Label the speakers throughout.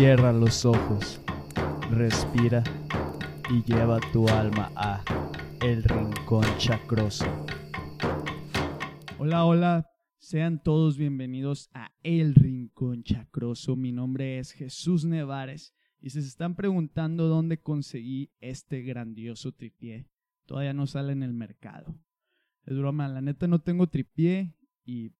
Speaker 1: Cierra los ojos, respira y lleva tu alma a El Rincón Chacroso. Hola, hola, sean todos bienvenidos a El Rincón Chacroso. Mi nombre es Jesús Nevares y se están preguntando dónde conseguí este grandioso tripié, todavía no sale en el mercado. Es broma, la neta no tengo tripié y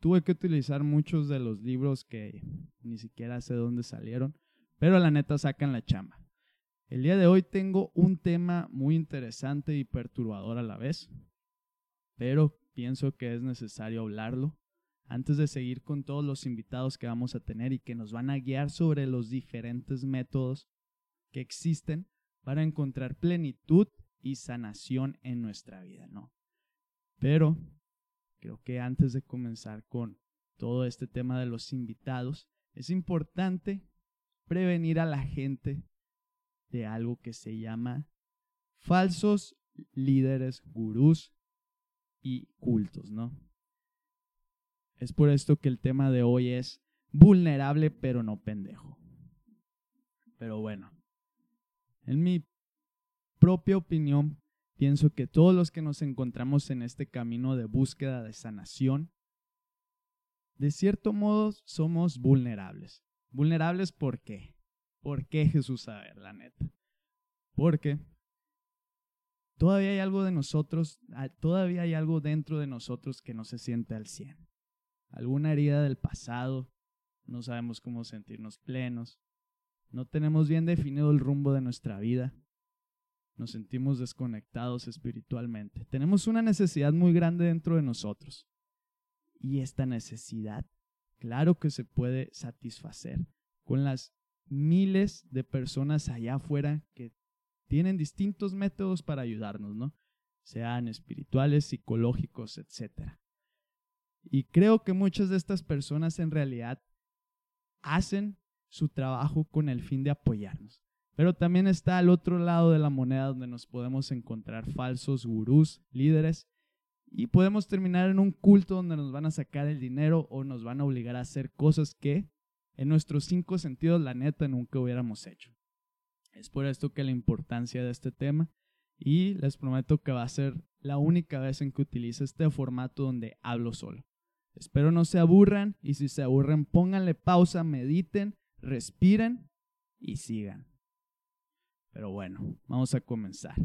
Speaker 1: tuve que utilizar muchos de los libros que ni siquiera sé dónde salieron, pero la neta sacan la chamba. El día de hoy tengo un tema muy interesante y perturbador a la vez, pero pienso que es necesario hablarlo antes de seguir con todos los invitados que vamos a tener y que nos van a guiar sobre los diferentes métodos que existen para encontrar plenitud y sanación en nuestra vida, ¿no? Pero Creo que antes de comenzar con todo este tema de los invitados, es importante prevenir a la gente de algo que se llama falsos líderes, gurús y cultos, ¿no? Es por esto que el tema de hoy es vulnerable pero no pendejo. Pero bueno, en mi propia opinión, Pienso que todos los que nos encontramos en este camino de búsqueda de sanación, de cierto modo somos vulnerables. ¿Vulnerables por qué? ¿Por qué Jesús? A ver, la neta. Porque todavía hay algo de nosotros, todavía hay algo dentro de nosotros que no se siente al 100. Alguna herida del pasado, no sabemos cómo sentirnos plenos, no tenemos bien definido el rumbo de nuestra vida nos sentimos desconectados espiritualmente. Tenemos una necesidad muy grande dentro de nosotros. Y esta necesidad, claro que se puede satisfacer con las miles de personas allá afuera que tienen distintos métodos para ayudarnos, ¿no? Sean espirituales, psicológicos, etc. Y creo que muchas de estas personas en realidad hacen su trabajo con el fin de apoyarnos. Pero también está al otro lado de la moneda donde nos podemos encontrar falsos gurús, líderes, y podemos terminar en un culto donde nos van a sacar el dinero o nos van a obligar a hacer cosas que en nuestros cinco sentidos la neta nunca hubiéramos hecho. Es por esto que la importancia de este tema y les prometo que va a ser la única vez en que utilice este formato donde hablo solo. Espero no se aburran y si se aburren pónganle pausa, mediten, respiren y sigan. Pero bueno, vamos a comenzar.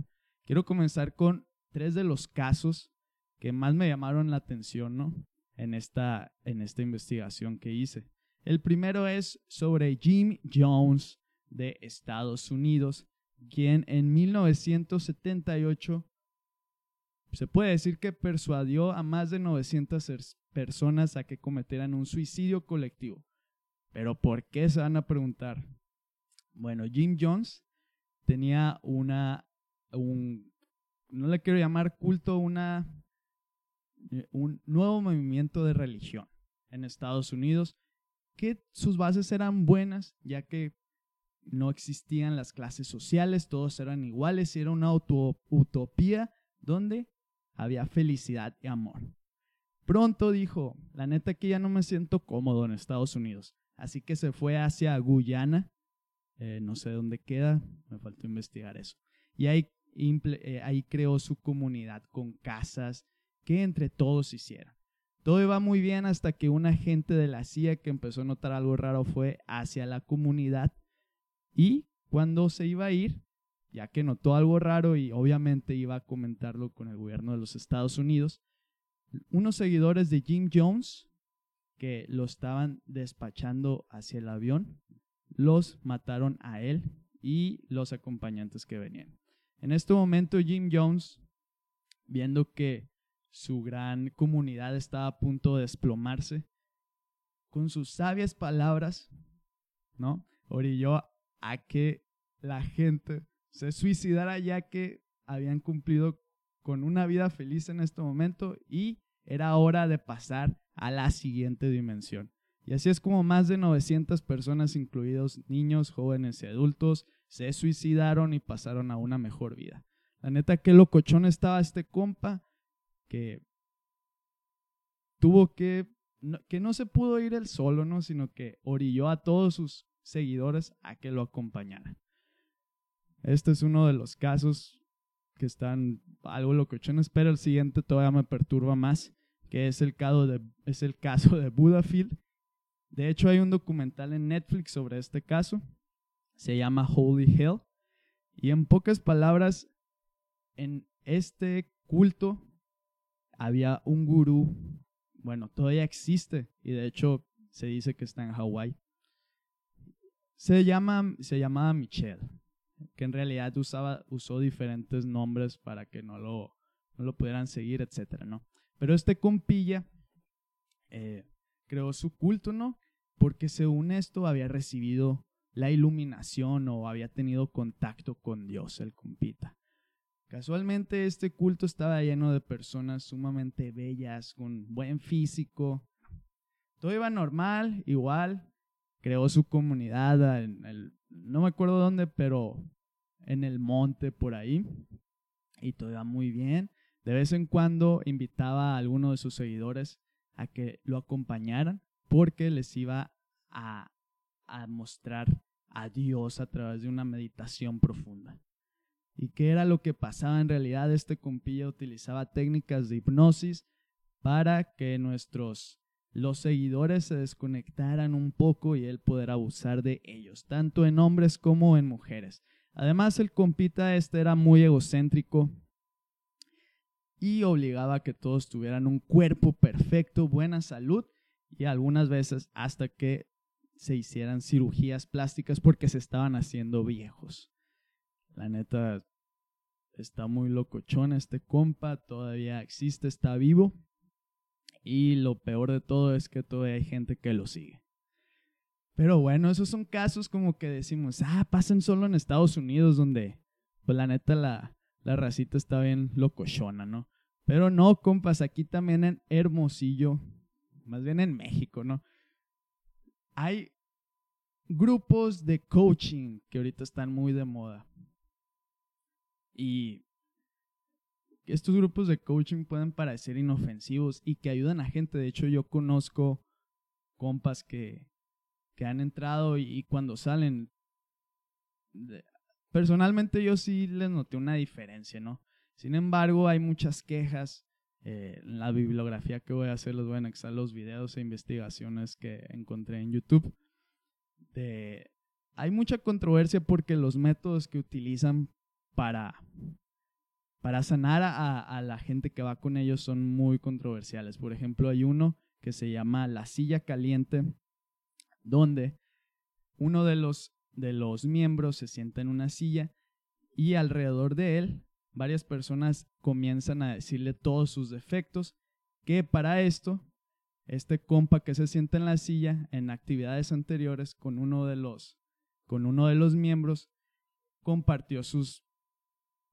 Speaker 1: Quiero comenzar con tres de los casos que más me llamaron la atención, ¿no? En esta, en esta investigación que hice. El primero es sobre Jim Jones de Estados Unidos, quien en 1978 se puede decir que persuadió a más de 900 personas a que cometieran un suicidio colectivo. Pero ¿por qué se van a preguntar? Bueno, Jim Jones tenía una, un, no le quiero llamar culto, una, eh, un nuevo movimiento de religión en Estados Unidos, que sus bases eran buenas, ya que no existían las clases sociales, todos eran iguales era una utopía donde había felicidad y amor. Pronto dijo, la neta que ya no me siento cómodo en Estados Unidos, así que se fue hacia Guyana eh, no sé dónde queda, me faltó investigar eso. Y ahí, eh, ahí creó su comunidad con casas que entre todos hicieran. Todo iba muy bien hasta que un agente de la CIA que empezó a notar algo raro fue hacia la comunidad y cuando se iba a ir, ya que notó algo raro y obviamente iba a comentarlo con el gobierno de los Estados Unidos, unos seguidores de Jim Jones que lo estaban despachando hacia el avión los mataron a él y los acompañantes que venían. En este momento Jim Jones, viendo que su gran comunidad estaba a punto de desplomarse, con sus sabias palabras, ¿no? Orilló a que la gente se suicidara ya que habían cumplido con una vida feliz en este momento y era hora de pasar a la siguiente dimensión. Y así es como más de 900 personas, incluidos niños, jóvenes y adultos, se suicidaron y pasaron a una mejor vida. La neta, qué locochón estaba este compa que tuvo que que no se pudo ir él solo, ¿no? Sino que orilló a todos sus seguidores a que lo acompañaran. Este es uno de los casos que están algo locochones, pero el siguiente todavía me perturba más, que es el caso de, es el caso de Budafield. De hecho, hay un documental en Netflix sobre este caso. Se llama Holy Hell. Y en pocas palabras, en este culto había un gurú, bueno, todavía existe y de hecho se dice que está en Hawái. Se, llama, se llamaba Michelle, que en realidad usaba, usó diferentes nombres para que no lo, no lo pudieran seguir, etcétera, ¿no? Pero este compilla eh, creó su culto, ¿no? Porque según esto había recibido la iluminación o había tenido contacto con Dios, el compita. Casualmente este culto estaba lleno de personas sumamente bellas, con buen físico. Todo iba normal, igual. Creó su comunidad en el, no me acuerdo dónde, pero en el monte por ahí. Y todo iba muy bien. De vez en cuando invitaba a alguno de sus seguidores a que lo acompañaran porque les iba a mostrar a Dios a través de una meditación profunda. ¿Y qué era lo que pasaba en realidad? Este compilla utilizaba técnicas de hipnosis para que nuestros los seguidores se desconectaran un poco y él poder abusar de ellos, tanto en hombres como en mujeres. Además, el compita este era muy egocéntrico y obligaba a que todos tuvieran un cuerpo perfecto, buena salud y algunas veces hasta que se hicieran cirugías plásticas porque se estaban haciendo viejos. La neta, está muy locochón este compa, todavía existe, está vivo. Y lo peor de todo es que todavía hay gente que lo sigue. Pero bueno, esos son casos como que decimos, ah, pasan solo en Estados Unidos donde, pues la neta, la, la racita está bien locochona, ¿no? Pero no, compas, aquí también en Hermosillo, más bien en México, ¿no? hay grupos de coaching que ahorita están muy de moda. Y estos grupos de coaching pueden parecer inofensivos y que ayudan a gente. De hecho, yo conozco compas que, que han entrado y, cuando salen, personalmente yo sí les noté una diferencia, ¿no? Sin embargo, hay muchas quejas eh, la bibliografía que voy a hacer les voy a anexar los videos e investigaciones que encontré en YouTube. hay mucha controversia porque los métodos que utilizan para, para sanar a, a la gente que va con ellos son muy controversiales. Por ejemplo, hay uno que se llama la silla caliente, donde uno de los, de los miembros se sienta en una silla y alrededor de él varias personas comienzan a decirle todos sus defectos, que para esto, este compa que se sienta en la silla en actividades anteriores con uno de los, con uno de los miembros, compartió sus,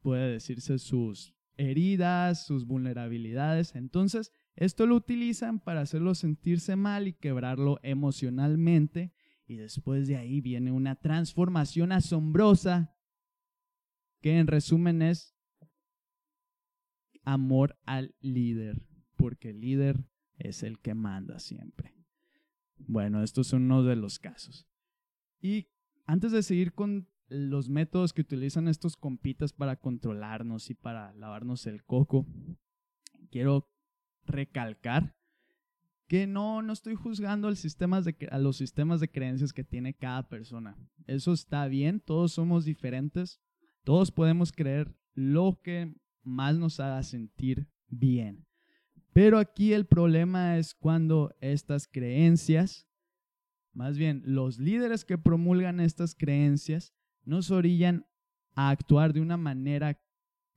Speaker 1: puede decirse, sus heridas, sus vulnerabilidades. Entonces, esto lo utilizan para hacerlo sentirse mal y quebrarlo emocionalmente. Y después de ahí viene una transformación asombrosa que en resumen es amor al líder, porque el líder es el que manda siempre. Bueno, estos son uno de los casos. Y antes de seguir con los métodos que utilizan estos compitas para controlarnos y para lavarnos el coco, quiero recalcar que no, no estoy juzgando al sistemas de, a los sistemas de creencias que tiene cada persona. Eso está bien, todos somos diferentes, todos podemos creer lo que más nos haga sentir bien. Pero aquí el problema es cuando estas creencias, más bien los líderes que promulgan estas creencias, nos orillan a actuar de una manera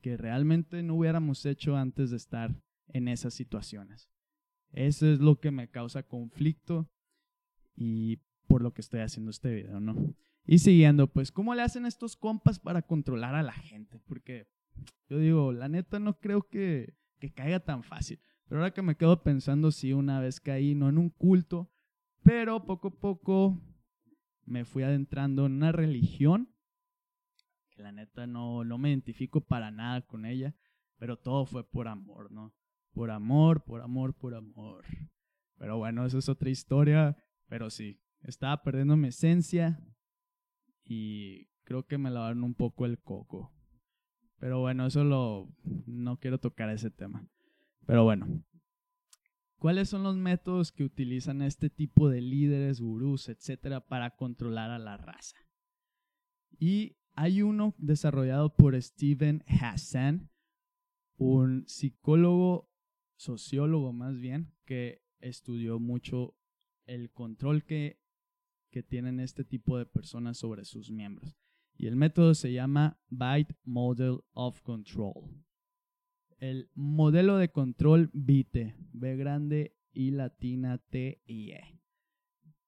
Speaker 1: que realmente no hubiéramos hecho antes de estar en esas situaciones. Eso es lo que me causa conflicto y por lo que estoy haciendo este video, ¿no? Y siguiendo, pues, ¿cómo le hacen estos compas para controlar a la gente? Porque yo digo, la neta no creo que, que caiga tan fácil. Pero ahora que me quedo pensando, sí, una vez caí, no en un culto, pero poco a poco me fui adentrando en una religión que la neta no, no me identifico para nada con ella, pero todo fue por amor, ¿no? Por amor, por amor, por amor. Pero bueno, eso es otra historia. Pero sí, estaba perdiendo mi esencia y creo que me lavaron un poco el coco. Pero bueno, eso lo no quiero tocar ese tema. Pero bueno, ¿cuáles son los métodos que utilizan este tipo de líderes, gurús, etcétera, para controlar a la raza? Y hay uno desarrollado por Steven Hassan, un psicólogo, sociólogo más bien, que estudió mucho el control que, que tienen este tipo de personas sobre sus miembros. Y el método se llama Byte Model of Control. El modelo de control BITE, B grande, I latina, T y E,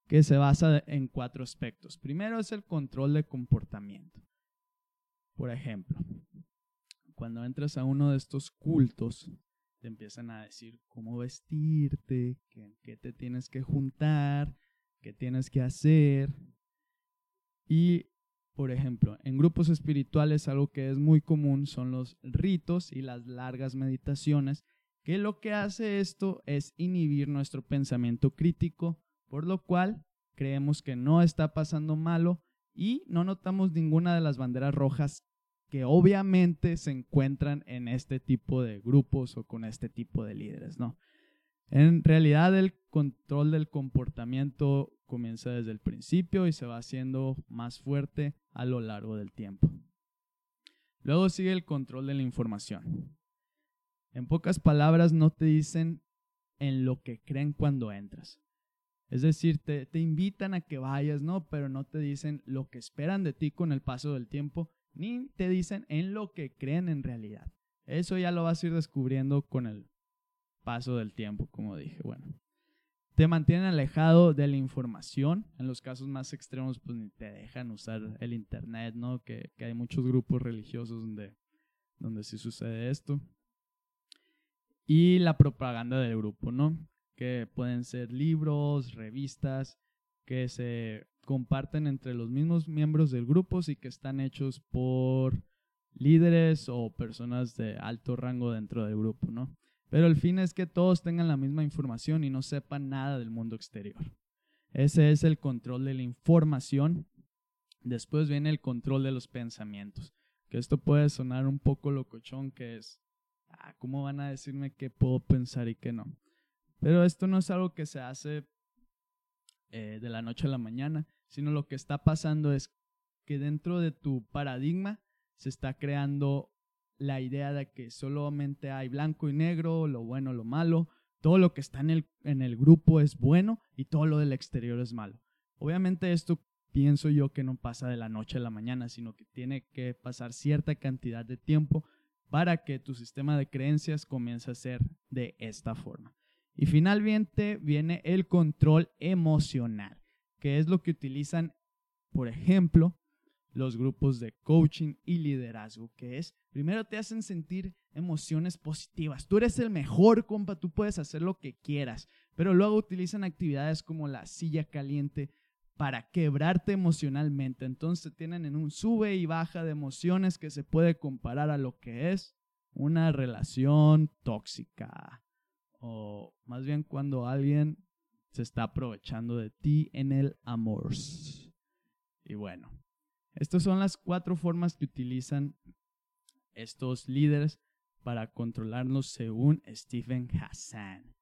Speaker 1: que se basa en cuatro aspectos. Primero es el control de comportamiento. Por ejemplo, cuando entras a uno de estos cultos, te empiezan a decir cómo vestirte, qué, te tienes que juntar, qué tienes que hacer. Y, por ejemplo, en grupos espirituales algo que es muy común son los ritos y las largas meditaciones, que lo que hace esto es inhibir nuestro pensamiento crítico, por lo cual creemos que no está pasando malo y no notamos ninguna de las banderas rojas que obviamente se encuentran en este tipo de grupos o con este tipo de líderes, ¿no? En realidad el control del comportamiento comienza desde el principio y se va haciendo más fuerte a lo largo del tiempo. Luego sigue el control de la información. En pocas palabras, no te dicen en lo que creen cuando entras. Es decir, te, te, invitan a que vayas, ¿no? Pero no te dicen lo que esperan de ti con el paso del tiempo ni te dicen en lo que creen en realidad. Eso ya lo vas a ir descubriendo con el paso del tiempo, como dije. Bueno, te mantienen alejado de la información. En los casos más extremos, pues ni te dejan usar el internet, ¿no? Que, hay muchos grupos religiosos donde, donde sí sucede esto. Y la propaganda del grupo, ¿no? Que pueden ser libros, revistas, que se comparten entre los mismos miembros del grupo y que están hechos por líderes o personas de alto rango dentro del grupo, ¿no? Pero el fin es que todos tengan la misma información y no sepan nada del mundo exterior. Ese es el control de la información. Después viene el control de los pensamientos. Que esto puede sonar un poco locochón, que es, ah, ¿cómo van a decirme qué puedo pensar y qué no? Pero esto no es algo que se hace eh, de la noche a la mañana, sino lo que está pasando es que dentro de tu paradigma se está creando la idea de que solamente hay blanco y negro, lo bueno, lo malo, todo lo que está en el, en el grupo es bueno y todo lo del exterior es malo. Obviamente esto pienso yo que no pasa de la noche a la mañana, sino que tiene que pasar cierta cantidad de tiempo para que tu sistema de creencias comience a ser de esta forma. Y finalmente viene el control emocional, que es lo que utilizan, por ejemplo, los grupos de coaching y liderazgo, que es, primero te hacen sentir emociones positivas. Tú eres el mejor, compa, tú puedes hacer lo que quieras, pero luego utilizan actividades como la silla caliente para quebrarte emocionalmente. Entonces tienen en un sube y baja de emociones que se puede comparar a lo que es una relación tóxica o más bien cuando alguien se está aprovechando de ti en el amor. Y bueno, estas son las cuatro formas que utilizan estos líderes para controlarnos según Stephen Hassan.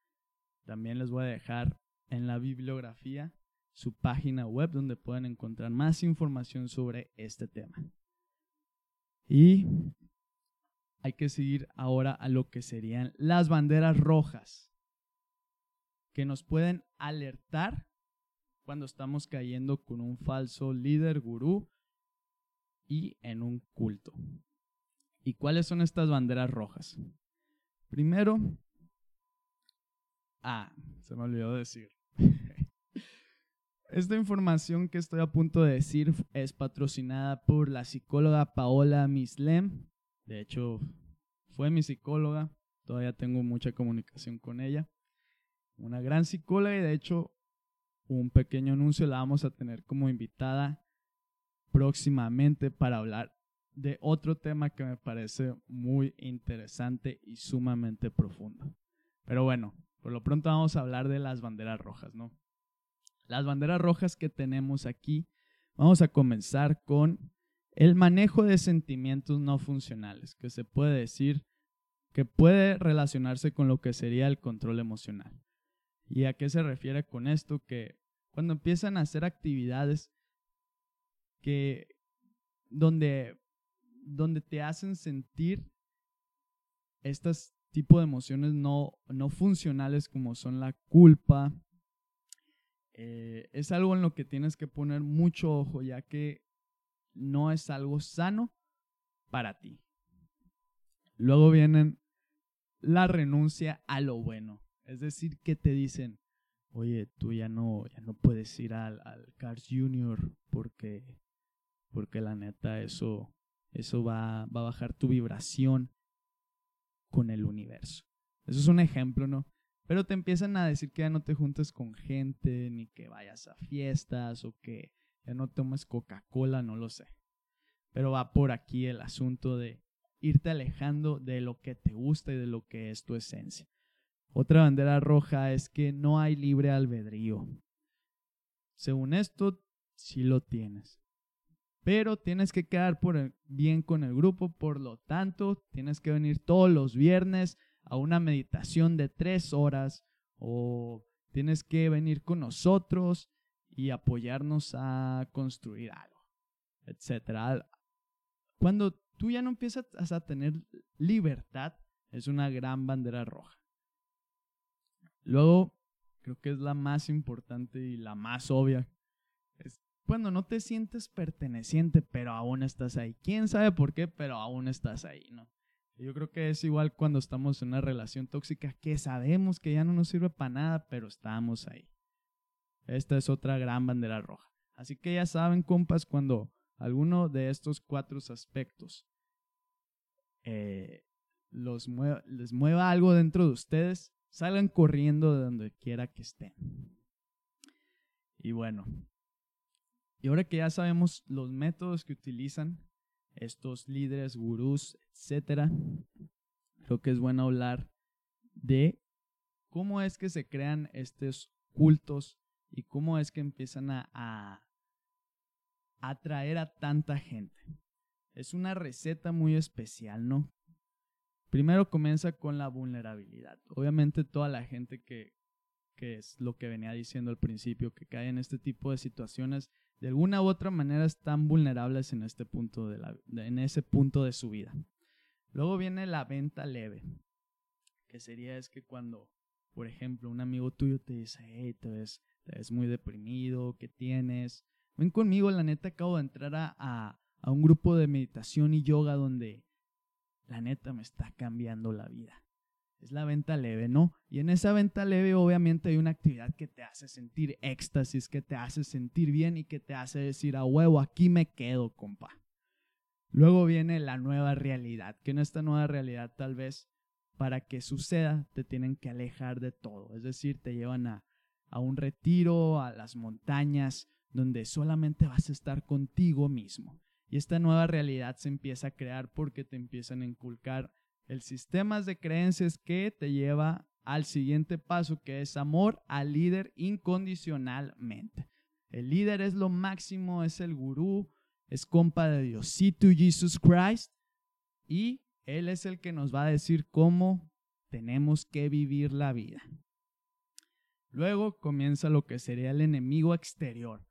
Speaker 1: También les voy a dejar en la bibliografía su página web donde pueden encontrar más información sobre este tema. Y hay que seguir ahora a lo que serían las banderas rojas, que nos pueden alertar cuando estamos cayendo con un falso líder gurú y en un culto. ¿Y cuáles son estas banderas rojas? Primero, ah, se me olvidó decir. Esta información que estoy a punto de decir es patrocinada por la psicóloga Paola Mislem de hecho, fue mi psicóloga, todavía tengo mucha comunicación con ella. Una gran psicóloga y de hecho un pequeño anuncio la vamos a tener como invitada próximamente para hablar de otro tema que me parece muy interesante y sumamente profundo. Pero bueno, Por lo pronto vamos a hablar de las banderas rojas, ¿no? Las banderas rojas que tenemos aquí, vamos a comenzar con el manejo de sentimientos no funcionales, que se puede decir que puede relacionarse con lo que sería el control emocional. ¿Y a qué se refiere con esto? Que cuando empiezan a hacer actividades que donde, donde te hacen sentir estos tipos de emociones no, no funcionales como son la culpa, eh, es algo en lo que tienes que poner mucho ojo ya que no es algo sano para ti. Luego vienen la renuncia a lo bueno. Es decir, que te dicen, oye, tú ya no, ya no puedes ir al, al Cars Junior porque, porque la neta eso, eso va, va a bajar tu vibración con el universo. Eso es un ejemplo, ¿no? Pero te empiezan a decir que ya no te juntes con gente, ni que vayas a fiestas o que ya no tomes Coca-Cola, no lo sé. Pero va por aquí el asunto de irte alejando de lo que te gusta y de lo que es tu esencia. Otra bandera roja es que no hay libre albedrío. Según esto, sí lo tienes. Pero tienes que quedar por bien con el grupo, por lo tanto, tienes que venir todos los viernes a una meditación de tres horas o tienes que venir con nosotros y apoyarnos a construir algo, etc. Cuando tú ya no empiezas a tener libertad, es una gran bandera roja. Luego, creo que es la más importante y la más obvia. Cuando no te sientes perteneciente, pero aún estás ahí. ¿Quién sabe por qué? Pero aún estás ahí, ¿no? Yo creo que es igual cuando estamos en una relación tóxica que sabemos que ya no nos sirve para nada, pero estamos ahí. Esta es otra gran bandera roja. Así que ya saben, compas, cuando alguno de estos cuatro aspectos eh, los les mueva algo dentro de ustedes, salgan corriendo de donde quiera que estén. Y bueno, y ahora que ya sabemos los métodos que utilizan estos líderes, gurús, etcétera, creo que es bueno hablar de cómo es que se crean estos cultos y cómo es que empiezan a, a atraer a tanta gente. Es una receta muy especial, ¿no? Primero comienza con la vulnerabilidad. Obviamente toda la gente que, que es lo que venía diciendo al principio, que cae en este tipo de situaciones, de alguna u otra manera están vulnerables en, este punto de la, en ese punto de su vida. Luego viene la venta leve, que sería es que cuando, por ejemplo, un amigo tuyo te dice, hey, te ves, muy deprimido, ¿qué tienes? Ven conmigo, la neta acabo de entrar a, a un grupo de meditación y yoga donde la neta me está cambiando la vida. Es la venta leve, ¿no? Y en esa venta leve obviamente hay una actividad que te hace sentir éxtasis, que te hace sentir bien y que te hace decir a huevo, aquí me quedo, compa. Luego viene la nueva realidad, que en esta nueva realidad tal vez para que suceda te tienen que alejar de todo, es decir, te llevan a, a un retiro, a las montañas, donde solamente vas a estar contigo mismo. Y esta nueva realidad se empieza a crear porque te empiezan a inculcar el sistema de creencias que te lleva al siguiente paso, que es amor al líder incondicionalmente. El líder es lo máximo, es el gurú, es compa de Diosito Jesus Christ y Él es el que nos va a decir cómo tenemos que vivir la vida. Luego comienza lo que sería el enemigo exterior.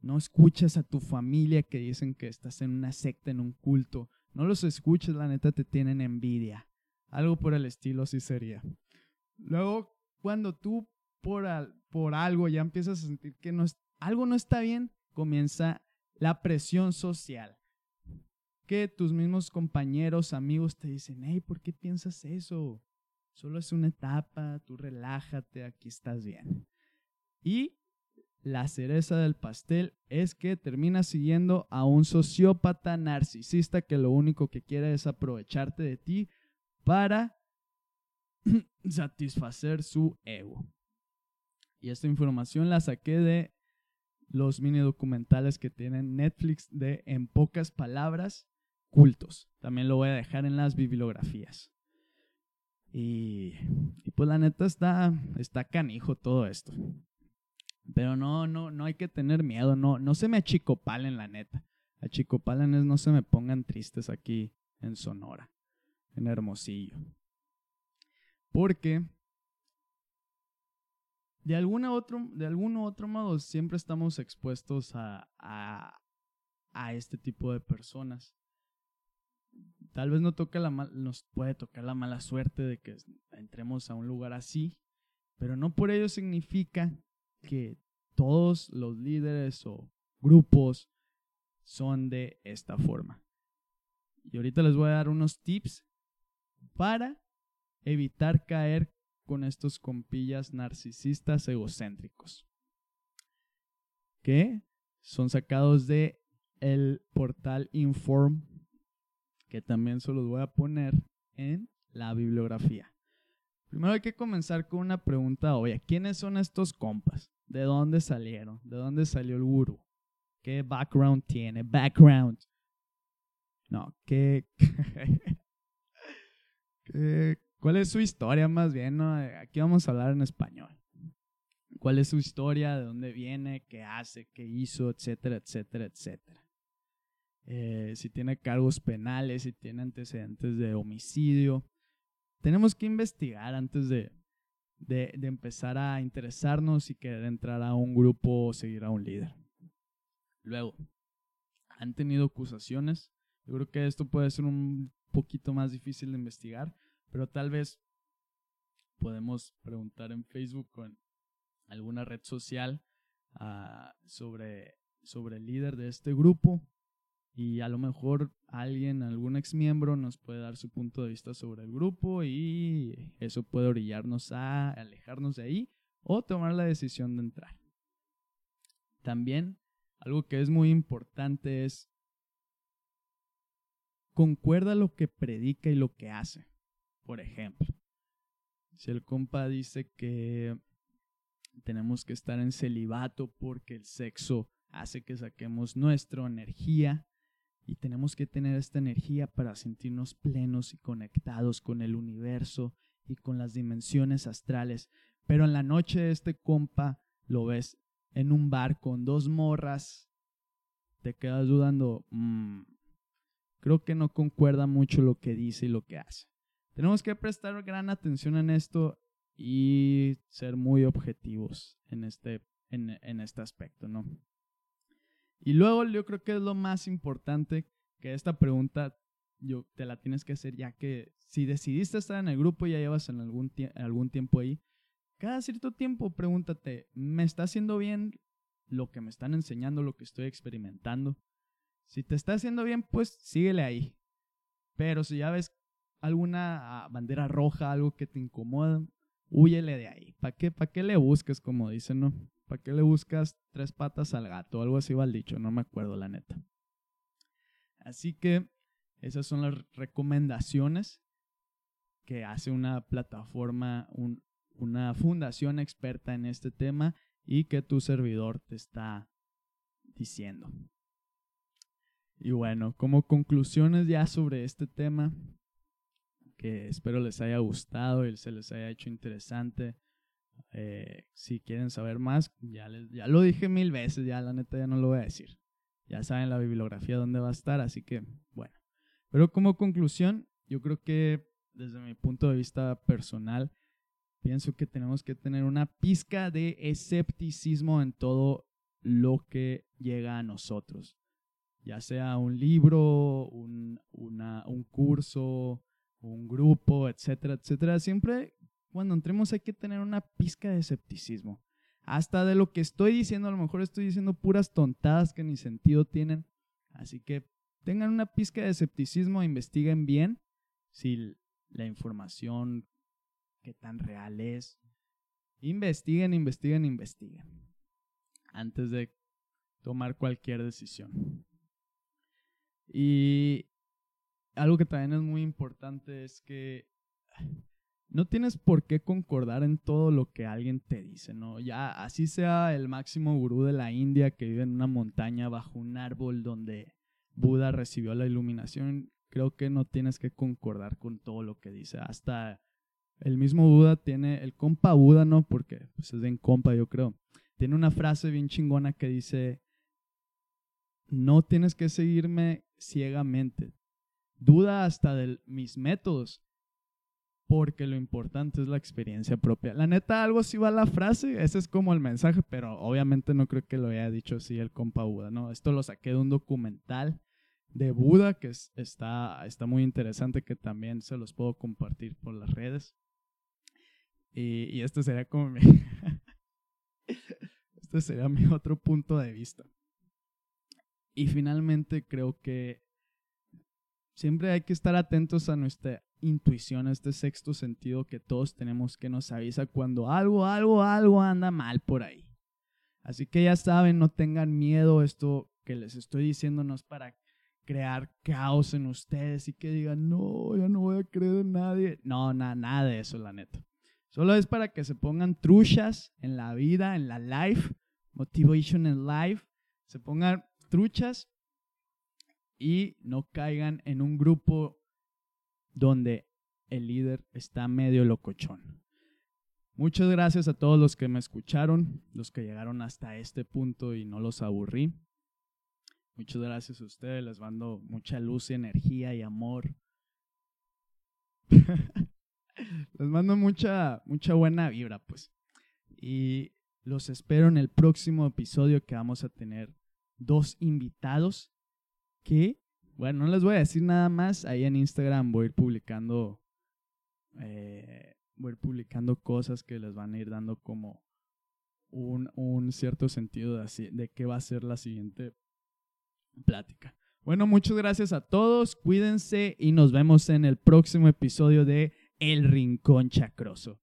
Speaker 1: No escuchas a tu familia que dicen que estás en una secta, en un culto. No los escuches, la neta te tienen envidia. Algo por el estilo así sería. Luego, cuando tú por, por algo ya empiezas a sentir que no algo no está bien, comienza la presión social. Que tus mismos compañeros, amigos te dicen, hey, ¿por qué piensas eso? Solo es una etapa, tú relájate, aquí estás bien. Y la cereza del pastel es que termina siguiendo a un sociópata narcisista que lo único que quiere es aprovecharte de ti para satisfacer su ego. Y esta información la saqué de los mini documentales que tienen Netflix de En pocas palabras, cultos. También lo voy a dejar en las bibliografías. Y, y pues la neta está, está canijo todo esto. Pero no, no, no hay que tener miedo, no, no se me achicopalen la neta. Achicopalen no se me pongan tristes aquí en Sonora, en Hermosillo. Porque de alguna otro, de algún otro modo siempre estamos expuestos a, a, a este tipo de personas. Tal vez no toca la nos puede tocar la mala suerte de que entremos a un lugar así, pero no por ello significa que todos los líderes o grupos son de esta forma. Y ahorita les voy a dar unos tips para evitar caer con estos compillas narcisistas egocéntricos. Que son sacados de el portal Inform, que también se los voy a poner en la bibliografía. Primero hay que comenzar con una pregunta obvia. ¿Quiénes son estos compas? ¿De dónde salieron? ¿De dónde salió el gurú? ¿Qué background tiene? Background. No, ¿qué, ¿qué, cuál es su historia más bien? No? Aquí vamos a hablar en español. ¿Cuál es su historia? ¿De dónde viene? ¿Qué hace? ¿Qué hizo? Etcétera, etcétera, etcétera. Eh, si tiene cargos penales, si tiene antecedentes de homicidio. Tenemos que investigar antes de, de, empezar a interesarnos y querer entrar a un grupo o seguir a un líder. Luego, han tenido acusaciones. Yo creo que esto puede ser un poquito más difícil de investigar, pero tal vez podemos preguntar en Facebook o en alguna red social ah, sobre, sobre el líder de este grupo y a lo mejor alguien, algún ex miembro nos puede dar su punto de vista sobre el grupo y eso puede orillarnos a alejarnos de ahí o tomar la decisión de entrar. También algo que es muy importante es concuerda lo que predica y lo que hace. Por ejemplo, si el compa dice que tenemos que estar en celibato porque el sexo hace que saquemos nuestra energía, y tenemos que tener esta energía para sentirnos plenos y conectados con el universo y con las dimensiones astrales. Pero en la noche este compa lo ves en un bar con dos morras, te quedas dudando, mm, creo que no concuerda mucho lo que dice y lo que hace. Tenemos que prestar gran atención en esto y ser muy objetivos en este, en, en este aspecto, ¿no? Y luego yo creo que es lo más importante que esta pregunta yo te la tienes que hacer ya que si decidiste estar en el grupo y ya llevas en algún, algún tiempo ahí, cada cierto tiempo pregúntate, ¿me está haciendo bien lo que me están enseñando, lo que estoy experimentando? Si te está haciendo bien, pues síguele ahí. Pero si ya ves alguna ah, bandera roja, algo que te incomoda, huyele de ahí. ¿Para qué, ¿Para qué le busques, como dicen, no? ¿Para qué le buscas tres patas al gato? Algo así va el dicho, no me acuerdo la neta. Así que esas son las recomendaciones que hace una plataforma, una fundación experta en este tema y que tu servidor te está diciendo. Y bueno, como conclusiones ya sobre este tema, que espero les haya gustado y se les haya hecho interesante. Eh, si quieren saber más, ya, les, ya lo dije mil veces, ya la neta ya no lo voy a decir. Ya saben la bibliografía dónde va a estar, así que bueno. Pero como conclusión, yo creo que desde mi punto de vista personal, pienso que tenemos que tener una pizca de escepticismo en todo lo que llega a nosotros. Ya sea un libro, un, un curso, un grupo, etcétera, etcétera. Siempre cuando entremos hay que tener una pizca de escepticismo. Hasta de lo que estoy diciendo, a lo mejor estoy diciendo puras tontadas que ni sentido tienen. Así que tengan una pizca de escepticismo, investiguen bien si la información, qué tan real es. Investiguen, investiguen, investiguen. Antes de tomar cualquier decisión. Y algo que también es muy importante es que no tienes por qué concordar en todo lo que alguien te dice, ¿no? Ya así sea el máximo gurú de la India que vive en una montaña bajo un árbol donde Buda recibió la iluminación, creo que no tienes que concordar con todo lo que dice. Hasta el mismo Buda tiene, el compa Buda, ¿no? Porque pues, es bien compa, yo creo. Tiene una frase bien chingona que dice, no tienes que seguirme ciegamente. Duda hasta de mis métodos, porque lo importante es la experiencia propia. La neta, algo así va la frase, ese es como el mensaje, pero obviamente no creo que lo haya dicho así el compa Buda, ¿no? Esto lo saqué de un documental de Buda que está, está muy interesante, que también se los puedo compartir por las redes. Y, y este sería como mi... este sería mi otro punto de vista. Y finalmente creo que siempre hay que estar atentos a nuestra intuición, este sexto sentido que todos tenemos que nos avisa cuando algo, algo, algo anda mal por ahí. Así que ya saben, no tengan miedo, esto que les estoy diciendo no es para crear caos en ustedes y que digan, no, ya no voy a creer en nadie. No, nada, nada de eso, la neta. Solo es para que se pongan truchas en la vida, en la life, motivation en life, se pongan truchas y no caigan en un grupo donde el líder está medio locochón. Muchas gracias a todos los que me escucharon, los que llegaron hasta este punto y no los aburrí. Muchas gracias a ustedes, les mando mucha luz y energía y amor. les mando mucha, mucha buena vibra, pues. Y los espero en el próximo episodio que vamos a tener dos invitados que, bueno, no les voy a decir nada más, ahí en Instagram voy a ir publicando, eh, voy a ir publicando cosas que les van a ir dando como un, un cierto sentido de, así, de qué va a ser la siguiente plática. Bueno, muchas gracias a todos, cuídense y nos vemos en el próximo episodio de El Rincón Chacroso.